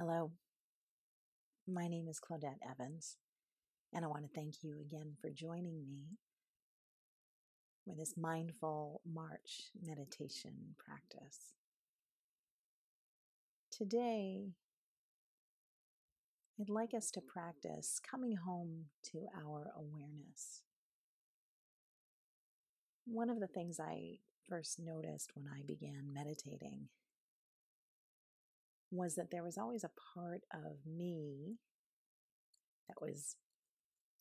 Hello, my name is Claudette Evans, and I want to thank you again for joining me for this mindful March meditation practice. Today, I'd like us to practice coming home to our awareness. One of the things I first noticed when I began meditating was that there was always a part of me that was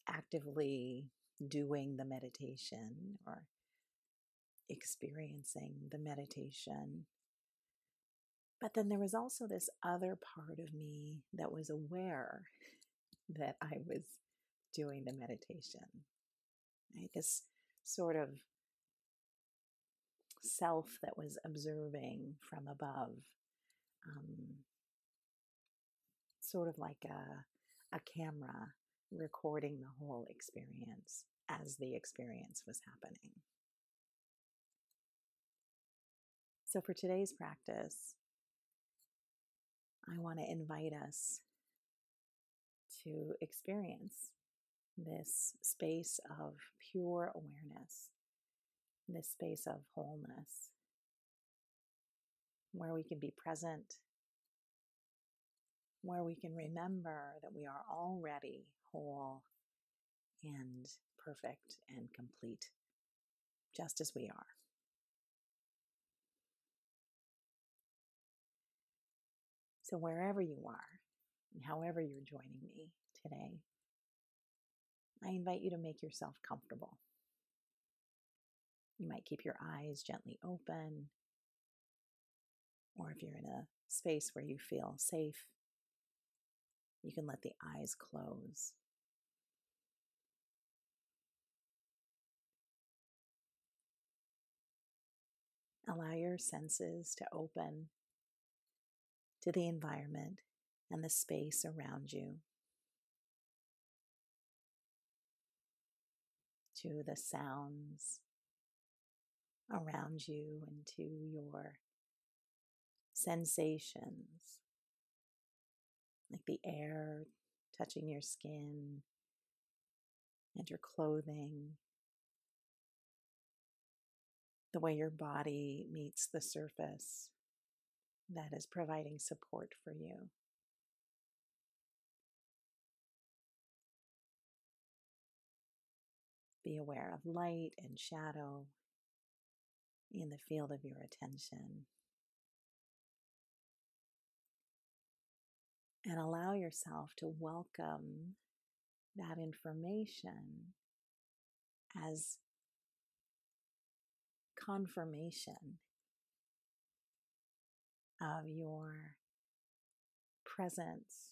actively doing the meditation or experiencing the meditation. But then there was also this other part of me that was aware that I was doing the meditation. Right? This sort of self that was observing from above um, sort of like a, a camera recording the whole experience as the experience was happening. So, for today's practice, I want to invite us to experience this space of pure awareness, this space of wholeness, where we can be present, where we can remember that we are already whole and perfect and complete, just as we are. So, wherever you are, and however you're joining me today, I invite you to make yourself comfortable. You might keep your eyes gently open or if you're in a space where you feel safe, you can let the eyes close. Allow your senses to open to the environment and the space around you, to the sounds around you, and to your sensations like the air touching your skin and your clothing, the way your body meets the surface that is providing support for you. Be aware of light and shadow in the field of your attention. And allow yourself to welcome that information as confirmation of your presence,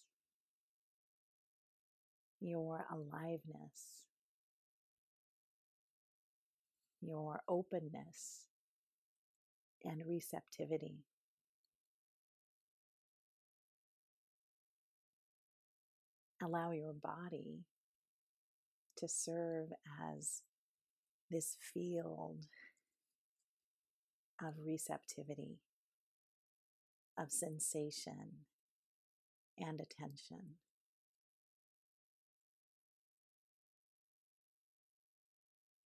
your aliveness, your openness, and receptivity. Allow your body to serve as this field of receptivity, of sensation and attention.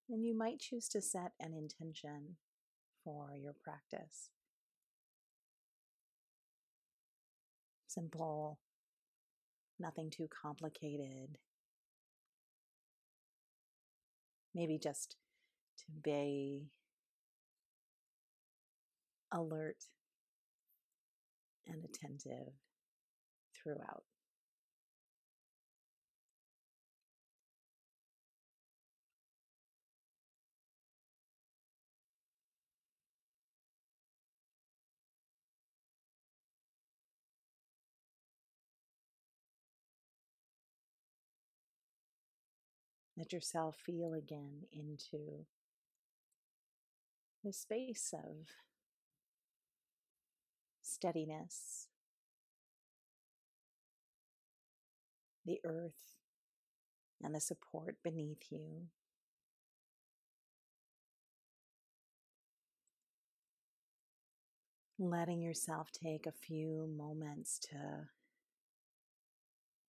And you might choose to set an intention for your practice. Simple nothing too complicated. Maybe just to be alert and attentive throughout. Let yourself feel again into the space of steadiness, the earth, and the support beneath you. Letting yourself take a few moments to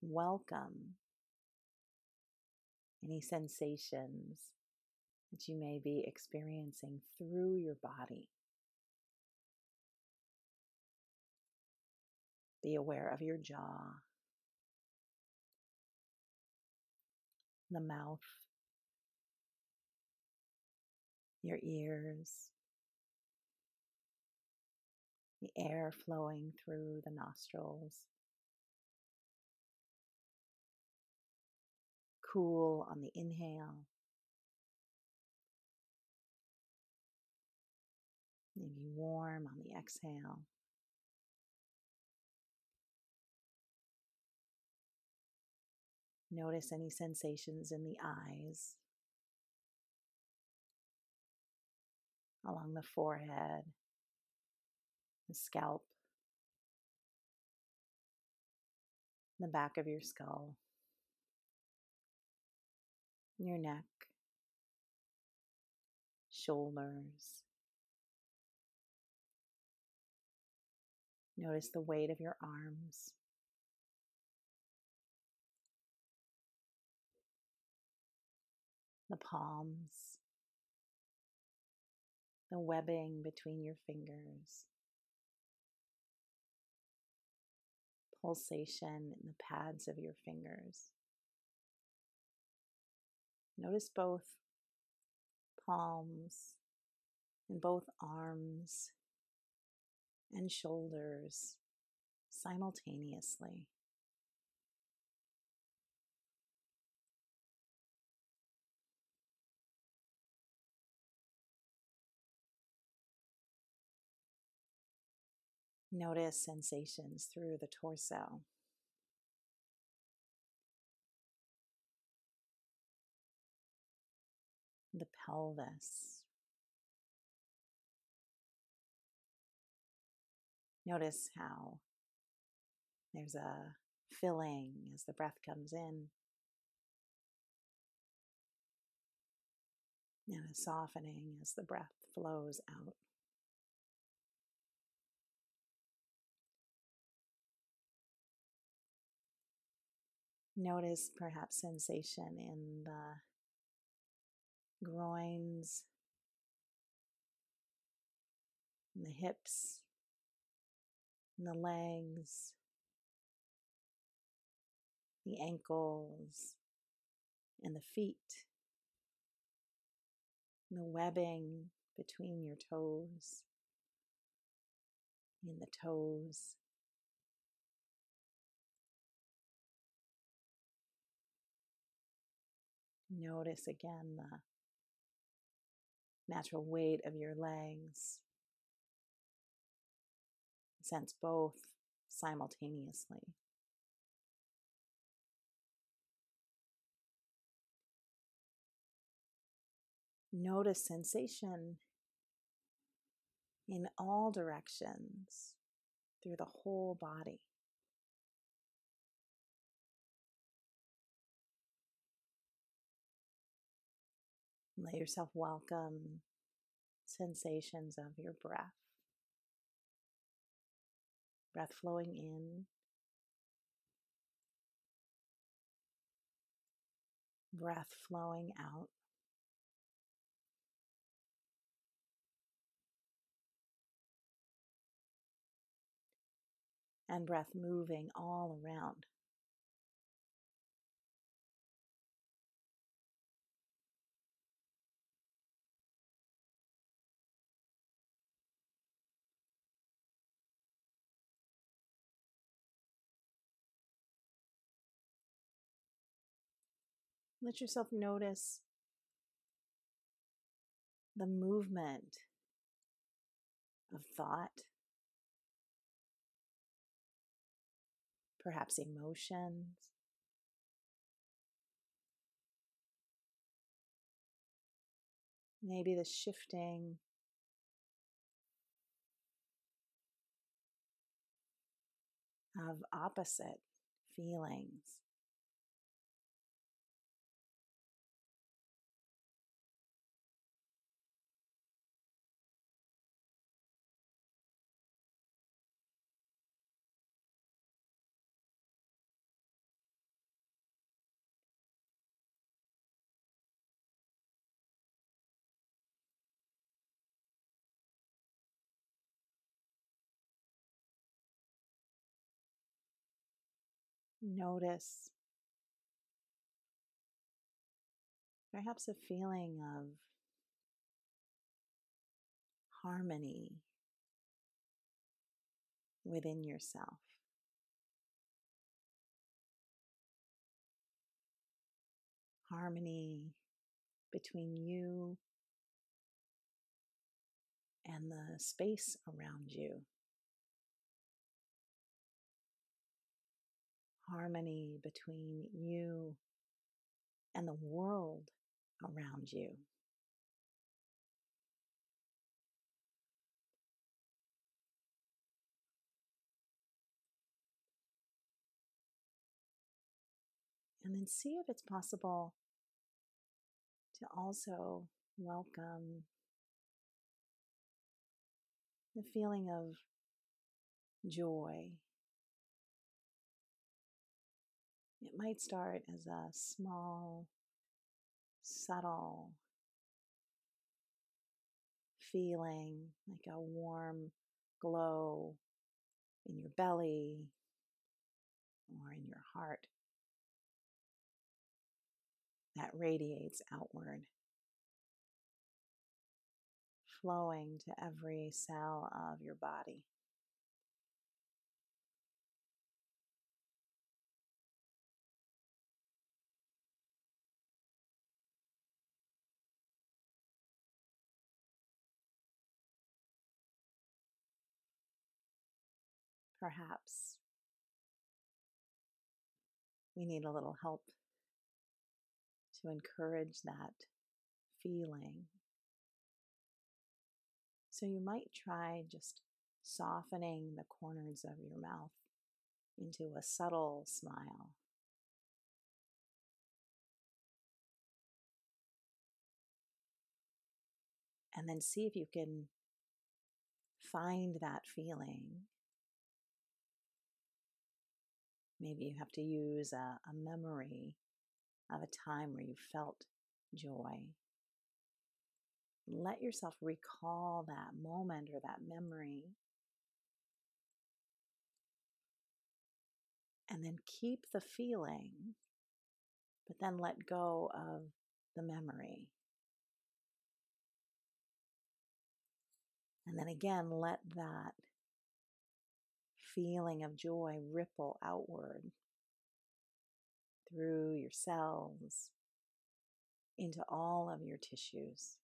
welcome any sensations that you may be experiencing through your body. Be aware of your jaw, the mouth, your ears, the air flowing through the nostrils. Cool on the inhale. Maybe warm on the exhale. Notice any sensations in the eyes, along the forehead, the scalp, the back of your skull, your neck, shoulders. Notice the weight of your arms. the palms, the webbing between your fingers, pulsation in the pads of your fingers. Notice both palms and both arms and shoulders simultaneously. Notice sensations through the torso. The pelvis. Notice how there's a filling as the breath comes in and a softening as the breath flows out. Notice perhaps sensation in the groins, in the hips, in the legs, the ankles, and the feet, and the webbing between your toes, in the toes. Notice again the natural weight of your legs. Sense both simultaneously. Notice sensation in all directions through the whole body. Let yourself welcome sensations of your breath. Breath flowing in, breath flowing out. And breath moving all around. Let yourself notice the movement of thought, perhaps emotions. Maybe the shifting of opposite feelings. Notice perhaps a feeling of harmony within yourself. Harmony between you and the space around you. Harmony between you and the world around you. And then see if it's possible to also welcome the feeling of joy. It might start as a small, subtle feeling like a warm glow in your belly or in your heart that radiates outward, flowing to every cell of your body. Perhaps we need a little help to encourage that feeling. So you might try just softening the corners of your mouth into a subtle smile. And then see if you can find that feeling. Maybe you have to use a, a memory of a time where you felt joy. Let yourself recall that moment or that memory. And then keep the feeling, but then let go of the memory. And then again, let that feeling of joy ripple outward through your cells into all of your tissues.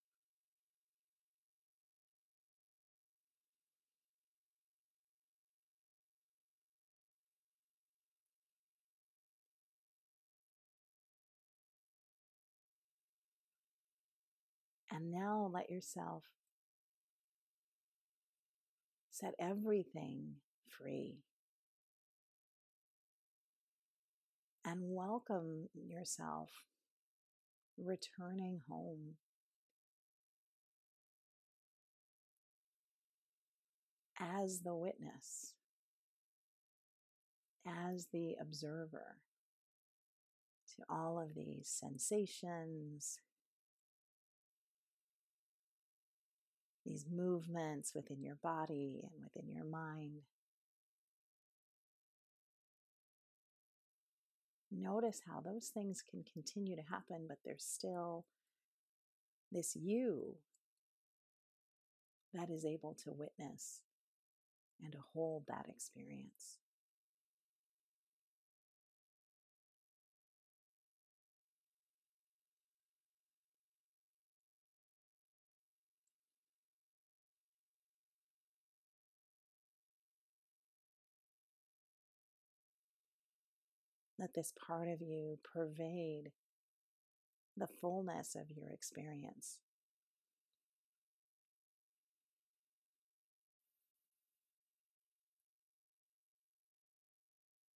And now let yourself set everything free. and welcome yourself returning home. As the witness, as the observer to all of these sensations, these movements within your body and within your mind. Notice how those things can continue to happen, but there's still this you that is able to witness and to hold that experience. Let this part of you pervade the fullness of your experience.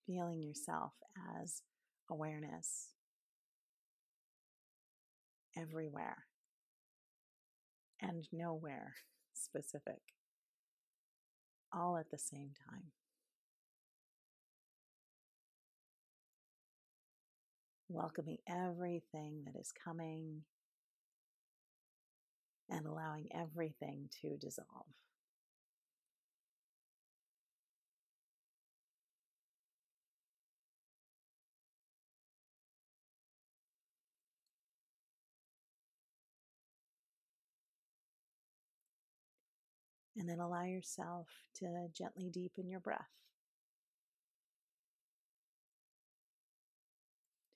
Feeling yourself as awareness everywhere and nowhere specific, all at the same time. welcoming everything that is coming and allowing everything to dissolve. And then allow yourself to gently deepen your breath.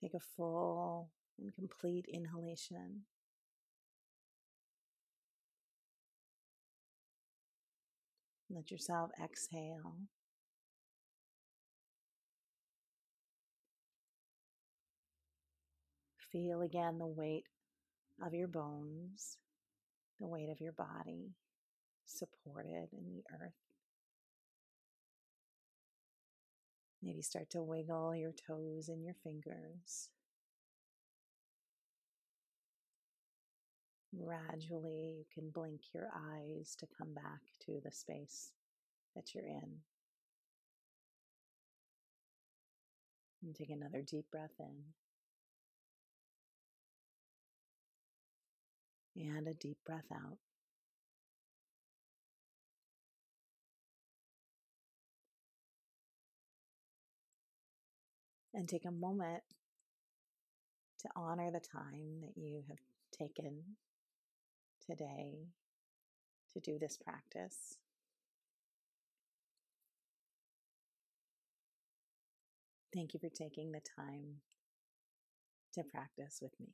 Take a full and complete inhalation. Let yourself exhale. Feel again the weight of your bones, the weight of your body supported in the earth. Maybe start to wiggle your toes and your fingers. Gradually, you can blink your eyes to come back to the space that you're in. And take another deep breath in. And a deep breath out. And take a moment to honor the time that you have taken today to do this practice. Thank you for taking the time to practice with me.